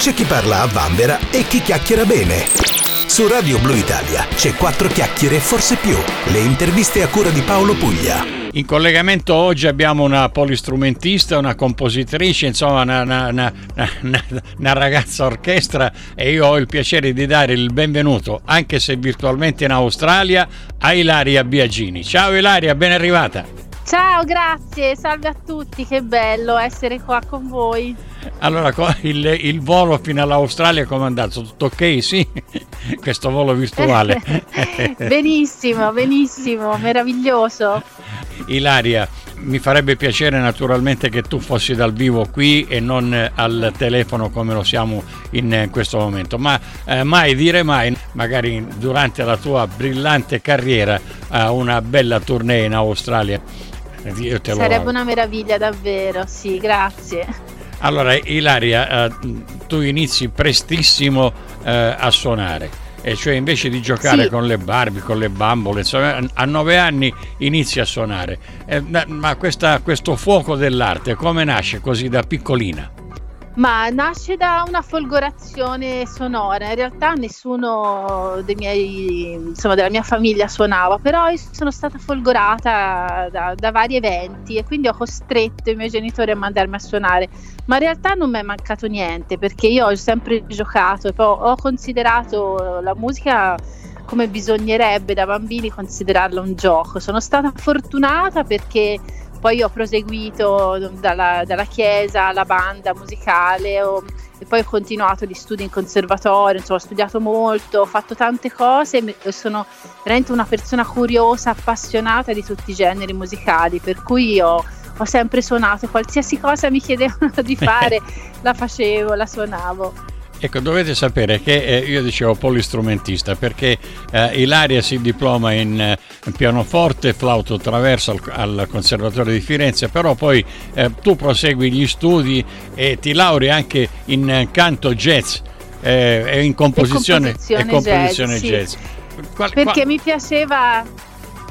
C'è chi parla a vanvera e chi chiacchiera bene. Su Radio Blue Italia c'è quattro chiacchiere e forse più. Le interviste a cura di Paolo Puglia. In collegamento oggi abbiamo una polistrumentista, una compositrice, insomma una, una, una, una, ragazza orchestra e io ho il piacere di dare il benvenuto, anche se virtualmente in Australia, a Ilaria Biagini. Ciao Ilaria, ben arrivata. Ciao, grazie, salve a tutti, che bello essere qua con voi. Allora, il, il volo fino all'Australia come è andato? Tutto ok? Sì, questo volo virtuale. benissimo, benissimo, meraviglioso. Ilaria, mi farebbe piacere naturalmente che tu fossi dal vivo qui e non al telefono come lo siamo in questo momento, ma eh, mai dire mai, magari durante la tua brillante carriera, a una bella tournée in Australia. Sarebbe una meraviglia davvero, sì, grazie. Allora, Ilaria, eh, tu inizi prestissimo eh, a suonare e cioè invece di giocare sì. con le Barbie, con le bambole, insomma, a nove anni inizi a suonare. Eh, ma questa, questo fuoco dell'arte come nasce così da piccolina? Ma nasce da una folgorazione sonora, in realtà nessuno miei, insomma, della mia famiglia suonava, però io sono stata folgorata da, da, vari eventi e quindi ho costretto i miei genitori a mandarmi a suonare, ma in realtà non mi è mancato niente perché io ho sempre giocato e poi ho considerato la musica come bisognerebbe da bambini considerarla un gioco. Sono stata fortunata perché poi ho proseguito dalla, dalla chiesa alla banda musicale ho, e poi ho continuato gli studi in conservatorio, insomma, ho studiato molto, ho fatto tante cose e sono veramente una persona curiosa, appassionata di tutti i generi musicali, per cui ho, ho sempre suonato, qualsiasi cosa mi chiedevano di fare la facevo, la suonavo. Ecco, dovete sapere che eh, io dicevo polistrumentista perché eh, Ilaria si diploma in, eh, pianoforte e flauto traverso al, al, Conservatorio di Firenze, però poi eh, tu prosegui gli studi e ti lauri anche in eh, canto jazz eh, e in composizione, e composizione, jazz. jazz. Sì. Qual, perché qual... mi piaceva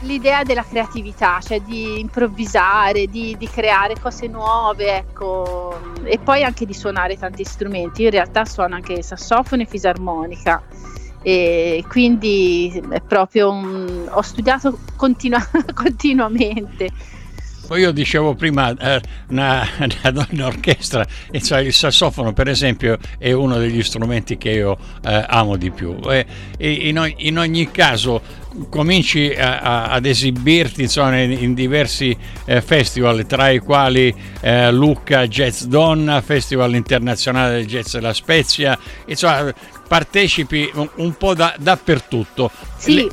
l'idea della creatività, cioè di improvvisare, di, di, creare cose nuove, ecco, e poi anche di suonare tanti strumenti. Io in realtà suono anche sassofono e fisarmonica. E quindi è proprio un... ho studiato continua- continuamente io dicevo prima eh, una, donna orchestra, cioè il sassofono per esempio è uno degli strumenti che io eh, amo di più. E, in, in, ogni caso cominci a, a, ad esibirti insomma, in, in diversi eh, festival, tra i quali eh, Lucca Jazz Donna, Festival Internazionale del Jazz La Spezia, insomma partecipi un, un po' da, dappertutto. Sì. Le,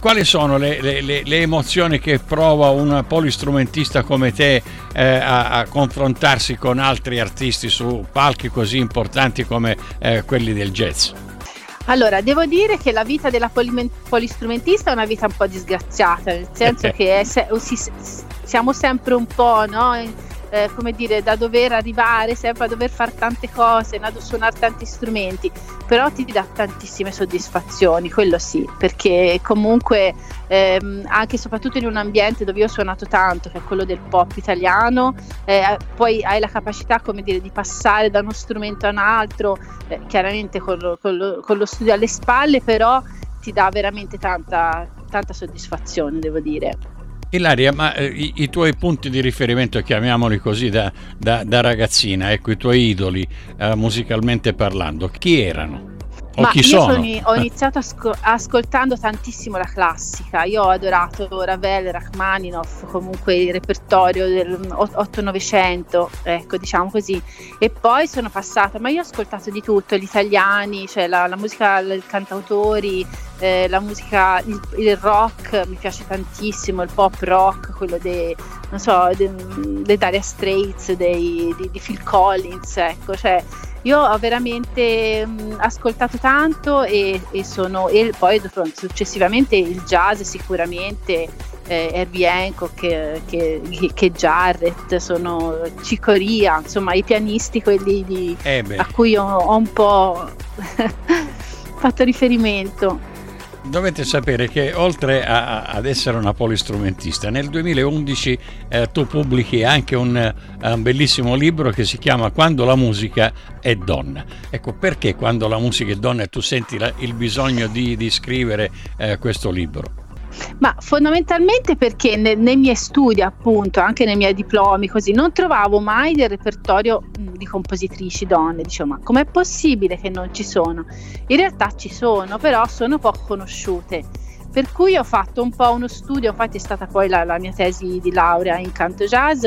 quali sono le, le, le, emozioni che prova un polistrumentista come te eh, a, a, confrontarsi con altri artisti su palchi così importanti come eh, quelli del jazz? Allora, devo dire che la vita della polistrumentista è una vita un po' disgraziata, nel senso che se, si, siamo sempre un po', no? Eh, come dire, da dover arrivare sempre a dover fare tante cose, a suonare tanti strumenti, però ti dà tantissime soddisfazioni, quello sì, perché comunque ehm, anche e soprattutto in un ambiente dove io ho suonato tanto, che è quello del pop italiano, eh, poi hai la capacità, come dire, di passare da uno strumento a un altro, eh, chiaramente con lo, con, lo, con lo studio alle spalle, però ti dà veramente tanta, tanta soddisfazione, devo dire. Ilaria, ma eh, i, i, tuoi punti di riferimento, chiamiamoli così, da, da, da ragazzina, ecco, i tuoi idoli eh, musicalmente parlando, chi erano? O Ma chi io sono? Sono, ho iniziato asco- ascoltando tantissimo la classica, io ho adorato Ravel, Rachmaninoff, comunque il repertorio del 8-900, ecco diciamo così, e poi sono passata, ma io ho ascoltato di tutto, gli italiani, cioè la, la musica, i cantautori, eh, la musica, il, il, rock mi piace tantissimo, il pop rock, quello dei, non so, dei, dei Daria Straits, dei, di, di Phil Collins, ecco, cioè io ho veramente mh, ascoltato tanto e, e, sono, e poi successivamente il jazz sicuramente, eh, Herbie Hancock, che, che, che, Jarrett, sono Cicoria, insomma i pianisti quelli di, eh a cui ho, ho un po' fatto riferimento. Dovete sapere che oltre a, ad essere una polistrumentista, nel 2011 eh, tu pubblichi anche un, eh, un, bellissimo libro che si chiama Quando la musica è donna. Ecco, perché quando la musica è donna tu senti la, il bisogno di, di scrivere eh, questo libro? Ma fondamentalmente perché ne, nei miei studi, appunto, anche nei miei diplomi, così, non trovavo mai del repertorio di compositrici donne. Dicevo, ma com'è possibile che non ci sono? In realtà ci sono, però sono poco conosciute. Per cui ho fatto un po' uno studio, infatti è stata poi la, la mia tesi di laurea in canto jazz,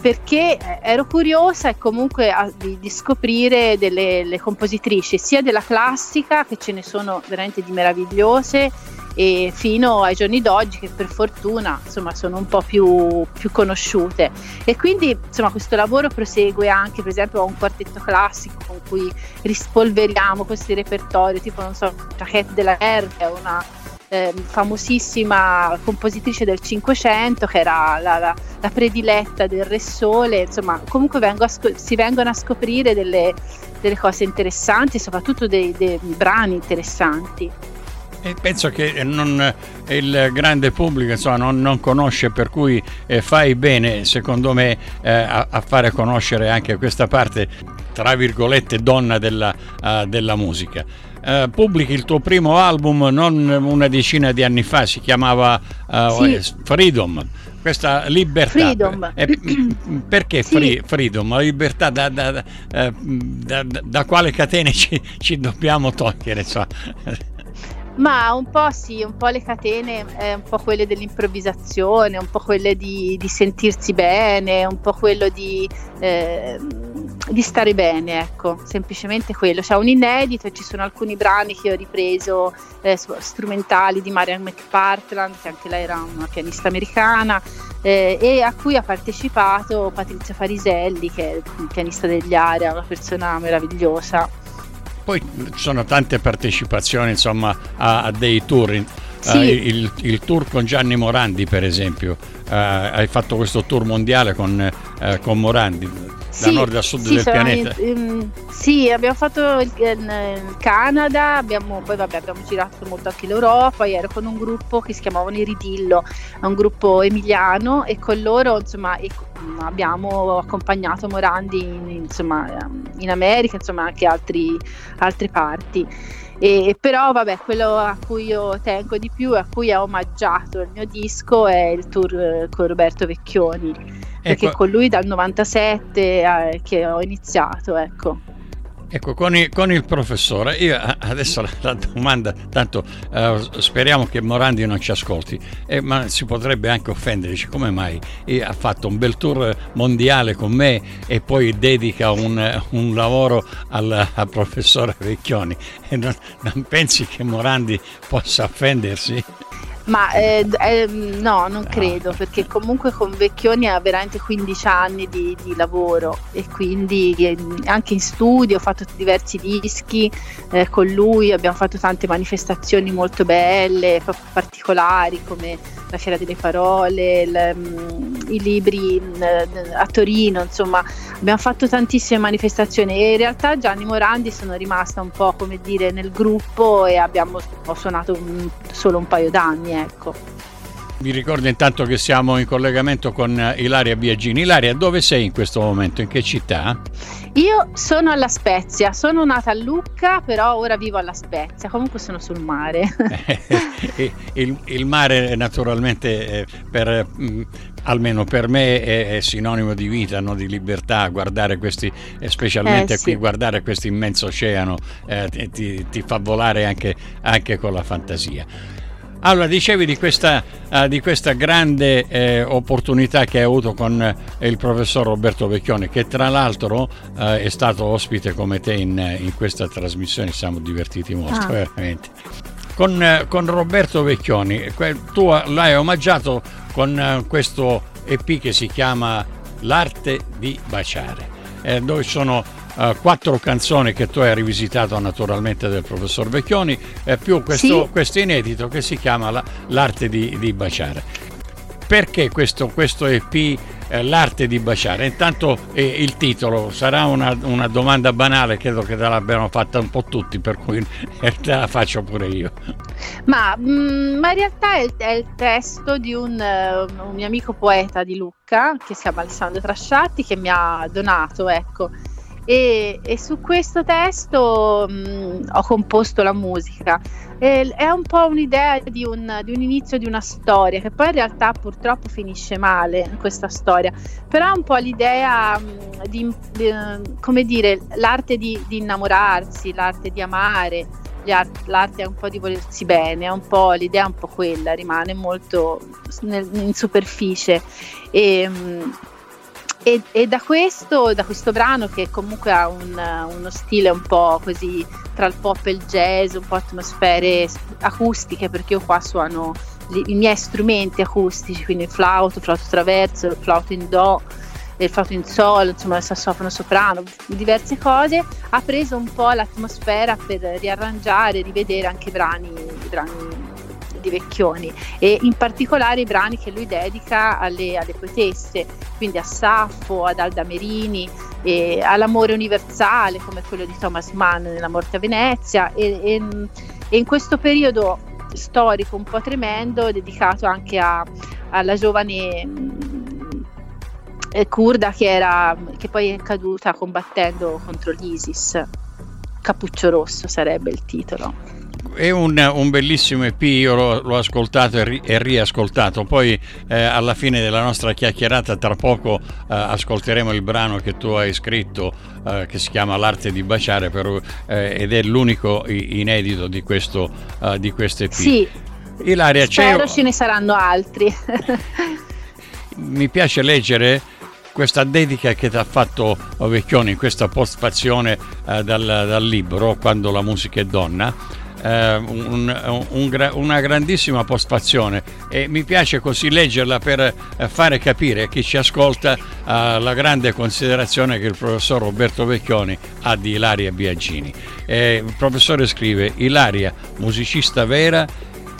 perché eh, ero curiosa e comunque a, di, di, scoprire delle compositrici, sia della classica, che ce ne sono veramente di meravigliose, e fino ai giorni d'oggi che per fortuna insomma sono un po' più, più conosciute. E quindi insomma questo lavoro prosegue anche per esempio a un quartetto classico con cui rispolveriamo questi repertori tipo non so Jacquette de la Herre una eh, famosissima compositrice del Cinquecento che era la, la, la, prediletta del Re Sole. Insomma comunque vengo sco- si vengono a scoprire delle, delle cose interessanti soprattutto dei, dei brani interessanti e penso che non, il grande pubblico insomma, non, non, conosce, per cui eh, fai bene, secondo me, eh, a, a, fare conoscere anche questa parte, tra virgolette, donna della, uh, della musica. Uh, pubblichi il tuo primo album non una decina di anni fa, si chiamava uh, sì. Freedom questa libertà. Freedom. Eh, perché sì. free, freedom? La libertà da, da, da, da quale catene ci, ci dobbiamo togliere? Insomma. Ma un po' sì, un po' le catene, eh, un po' quelle dell'improvvisazione, un po' quelle di, di sentirsi bene, un po' quello di, eh, di, stare bene, ecco, semplicemente quello. C'è un inedito e ci sono alcuni brani che ho ripreso eh, strumentali di Marian McPartland, che anche lei era una pianista americana, eh, e a cui ha partecipato Patrizia Fariselli, che è pianista degli Aria, una persona meravigliosa. Poi ci sono tante partecipazioni insomma, a, a dei tour. Sì. Uh, il, il, tour con Gianni Morandi, per esempio, uh, hai fatto questo tour mondiale con, uh, con Morandi da nord a sud sì, del pianeta. In, sì, abbiamo fatto il, il Canada, abbiamo, poi vabbè, abbiamo girato molto anche l'Europa, io ero con un gruppo che si chiamavano i Ridillo, un gruppo emiliano e con loro insomma abbiamo accompagnato Morandi in, insomma, in America, insomma anche altri, altre parti. E, però vabbè, quello a cui io tengo di più e a cui ho omaggiato il mio disco è il tour con Roberto Vecchioni perché ecco. con lui dal 97 eh, che ho iniziato, ecco. Ecco, con il, con il, professore, io adesso la, la domanda, tanto uh, speriamo che Morandi non ci ascolti, eh, ma si potrebbe anche offendere, dice come mai ha fatto un bel tour mondiale con me e poi dedica un, un lavoro al, al, professore Vecchioni e non, non pensi che Morandi possa offendersi? Ma eh, eh, no, non credo, perché comunque con Vecchioni ha veramente 15 anni di, di lavoro e quindi eh, anche in studio ho fatto diversi dischi eh, con lui, abbiamo fatto tante manifestazioni molto belle, particolari come la Fiera delle Parole, il, um, i libri uh, a Torino, insomma abbiamo fatto tantissime manifestazioni e in realtà Gianni Morandi sono rimasta un po' come dire nel gruppo e abbiamo ho suonato un, solo un paio d'anni ecco. Vi ricordo intanto che siamo in collegamento con eh, Ilaria Biagini. Ilaria, dove sei in questo momento? In che città? Io sono alla Spezia, sono nata a Lucca, però ora vivo alla Spezia, comunque sono sul mare. il, il, mare naturalmente eh, per, mm, almeno per me è, sinonimo di vita, no? di libertà, guardare questi, specialmente eh, sì. qui guardare questo immenso oceano eh, ti, ti, fa volare anche, anche con la fantasia. Allora, dicevi di questa, uh, di questa grande eh, opportunità che hai avuto con eh, il professor Roberto Vecchioni, che tra l'altro uh, è stato ospite come te in, in questa trasmissione, siamo divertiti molto, ah. veramente. Con, uh, con, Roberto Vecchioni, tu l'hai omaggiato con questo EP che si chiama L'arte di baciare, dove sono uh, quattro canzoni che tu hai rivisitato naturalmente del professor Vecchioni, eh, più questo, sì. questo, inedito che si chiama la, L'arte di, di baciare. Perché questo, questo EP eh, l'arte di baciare. Intanto eh, il titolo sarà una, una, domanda banale, credo che te l'abbiano fatta un po' tutti, per cui te la faccio pure io. Ma, mh, mm, ma in realtà è il, è il testo di un, uh, un, mio amico poeta di Lucca, che si chiama Alessandro Trasciatti, che mi ha donato, ecco. E, e su questo testo mh, mm, ho composto la musica. E, è un po' un'idea di un, di un, inizio di una storia, che poi in realtà purtroppo finisce male questa storia, però è un po' l'idea mh, mm, di, di, come dire, l'arte di, di innamorarsi, l'arte di amare l'arte è un po' di volersi bene, è un po' l'idea è un po' quella, rimane molto nel, in superficie. E, e, e, da questo, da questo brano che comunque ha un, uno stile un po' così tra il pop e il jazz, un po' atmosfere acustiche, perché io qua suono i miei strumenti acustici, quindi il flauto, il flauto traverso, il flauto in do, il flauto in sol, insomma il sassofono soprano, diverse cose, ha preso un po' l'atmosfera per riarrangiare, rivedere anche brani, brani di Vecchioni e in particolare i brani che lui dedica alle, alle poetesse, quindi a Saffo, ad Alda Merini, all'amore universale come quello di Thomas Mann nella Morte a Venezia e, e, e in questo periodo storico un po' tremendo dedicato anche a, alla giovane kurda che, era, che poi è caduta combattendo contro l'ISIS. Cappuccio Rosso sarebbe il titolo è un, un, bellissimo EP, io l'ho, l'ho ascoltato e, ri, e, riascoltato, poi eh, alla fine della nostra chiacchierata tra poco eh, ascolteremo il brano che tu hai scritto eh, che si chiama L'arte di baciare per, eh, ed è l'unico inedito di questo, uh, di questo EP. Sì, Ilaria, spero c'è... ce ne saranno altri. Mi piace leggere questa dedica che ti ha fatto Vecchioni in questa postfazione eh, dal, dal libro Quando la musica è donna eh, un, un, una grandissima postfazione e mi piace così leggerla per eh, fare capire a chi ci ascolta eh, la grande considerazione che il professor Roberto Vecchioni ha di Ilaria Biagini. Eh, il professore scrive Ilaria, musicista vera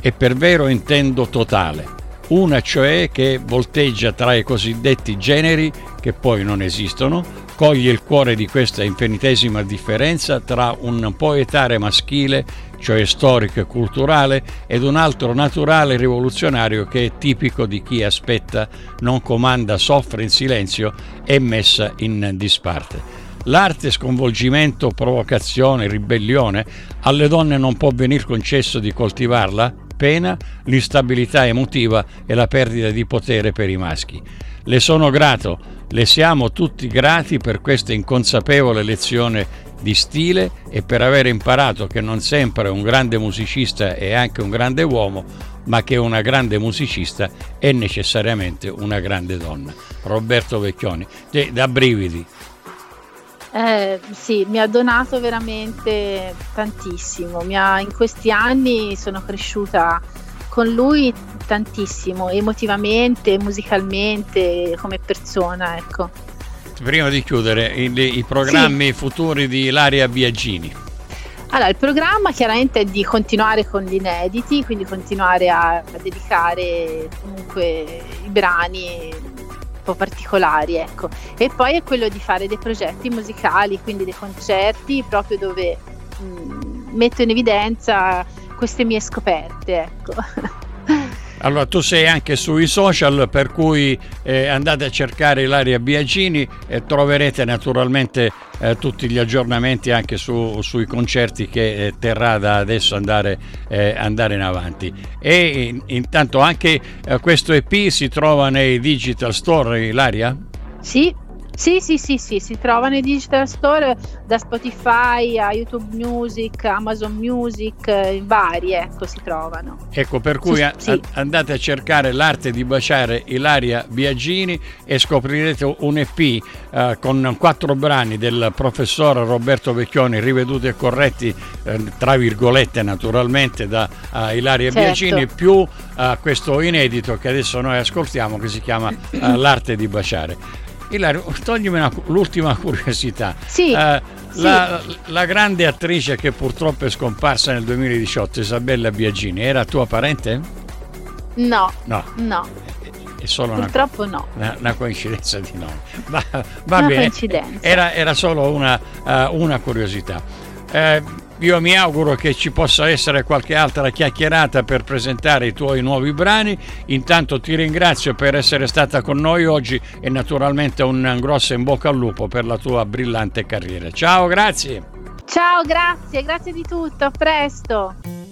e per vero intendo totale una cioè che volteggia tra i cosiddetti generi che poi non esistono, coglie il cuore di questa infinitesima differenza tra un poetare maschile cioè storico e culturale, ed un altro naturale rivoluzionario che è tipico di chi aspetta, non comanda, soffre in silenzio e messa in disparte. L'arte sconvolgimento, provocazione, ribellione, alle donne non può venir concesso di coltivarla? Pena, l'instabilità emotiva e la perdita di potere per i maschi. Le sono grato, le siamo tutti grati per questa inconsapevole lezione di stile e per aver imparato che non sempre un grande musicista è anche un grande uomo, ma che una grande musicista è necessariamente una grande donna. Roberto Vecchioni, da brividi. Eh, sì, mi ha donato veramente tantissimo. Ha, in questi anni sono cresciuta con lui tantissimo, emotivamente, musicalmente, come persona, ecco prima di chiudere, i, i programmi sì. futuri di Ilaria Biagini. Allora, il programma chiaramente è di continuare con gli inediti, quindi continuare a, a dedicare comunque i brani po' particolari, ecco. E poi è quello di fare dei progetti musicali, quindi dei concerti proprio dove mh, mm, metto in evidenza queste mie scoperte, ecco. Allora tu sei anche sui social per cui eh, andate a cercare Ilaria Biagini e troverete naturalmente eh, tutti gli aggiornamenti anche su, sui concerti che eh, terrà da adesso andare, eh, andare in avanti. E in, intanto anche eh, questo EP si trova nei digital store Ilaria? Sì, sì, sì, sì, sì, si trova nei digital store da Spotify a YouTube Music, Amazon Music, eh, vari, ecco, si trovano. Ecco, per cui sì, sì. andate a cercare l'arte di baciare Ilaria Biagini e scoprirete un EP eh, con quattro brani del professor Roberto Vecchioni, riveduti e corretti, eh, tra virgolette naturalmente, da uh, Ilaria certo. Biagini, più uh, questo inedito che adesso noi ascoltiamo che si chiama uh, L'arte di baciare. Ilario, toglimi una, l'ultima curiosità. Sì, uh, sì. La, la, grande attrice che purtroppo è scomparsa nel 2018, Isabella Biagini, era tua parente? No. No. no. È solo Purtroppo una, no. Una, una, coincidenza di nome. Va, va bene. Era, era solo una, uh, una curiosità. Eh, io mi auguro che ci possa essere qualche altra chiacchierata per presentare i tuoi nuovi brani. Intanto ti ringrazio per essere stata con noi oggi e naturalmente un grosso in bocca al lupo per la tua brillante carriera. Ciao, grazie. Ciao, grazie, grazie di tutto, a presto.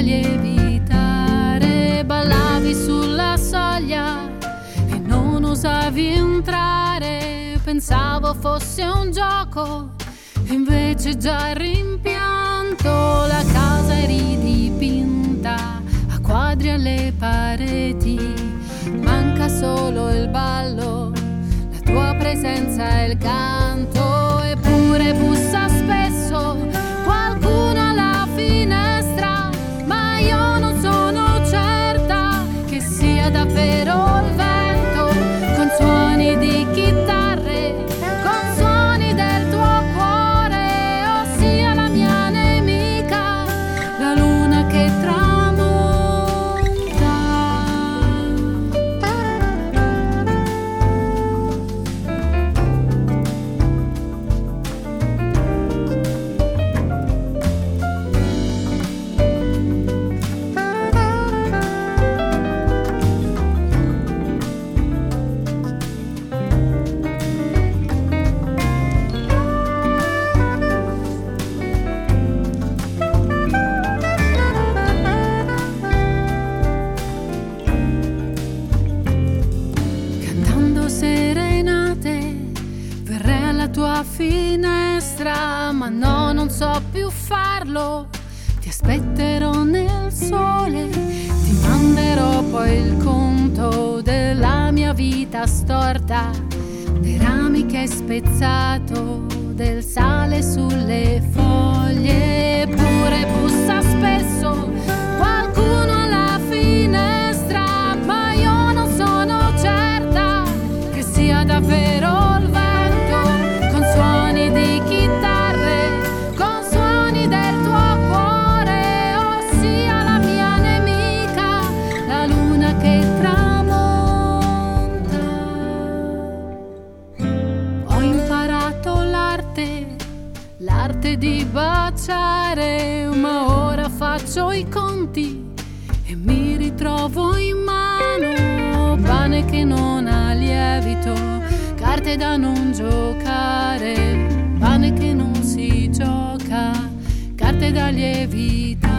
Lievitare, ballavi sulla soglia e non osavi entrare, pensavo fosse un gioco, invece già rimpianto. La casa è ridipinta quadri alle pareti, manca solo il ballo, la tua presenza e il canto, eppure bussa sia davvero il vento farlo. Ti aspetterò nel sole, ti manderò poi il conto della mia vita storta, dei rami che hai spezzato, del sale sulle foglie, pure bussa spesso carte da non giocare pane che non si gioca, carte da lievitare.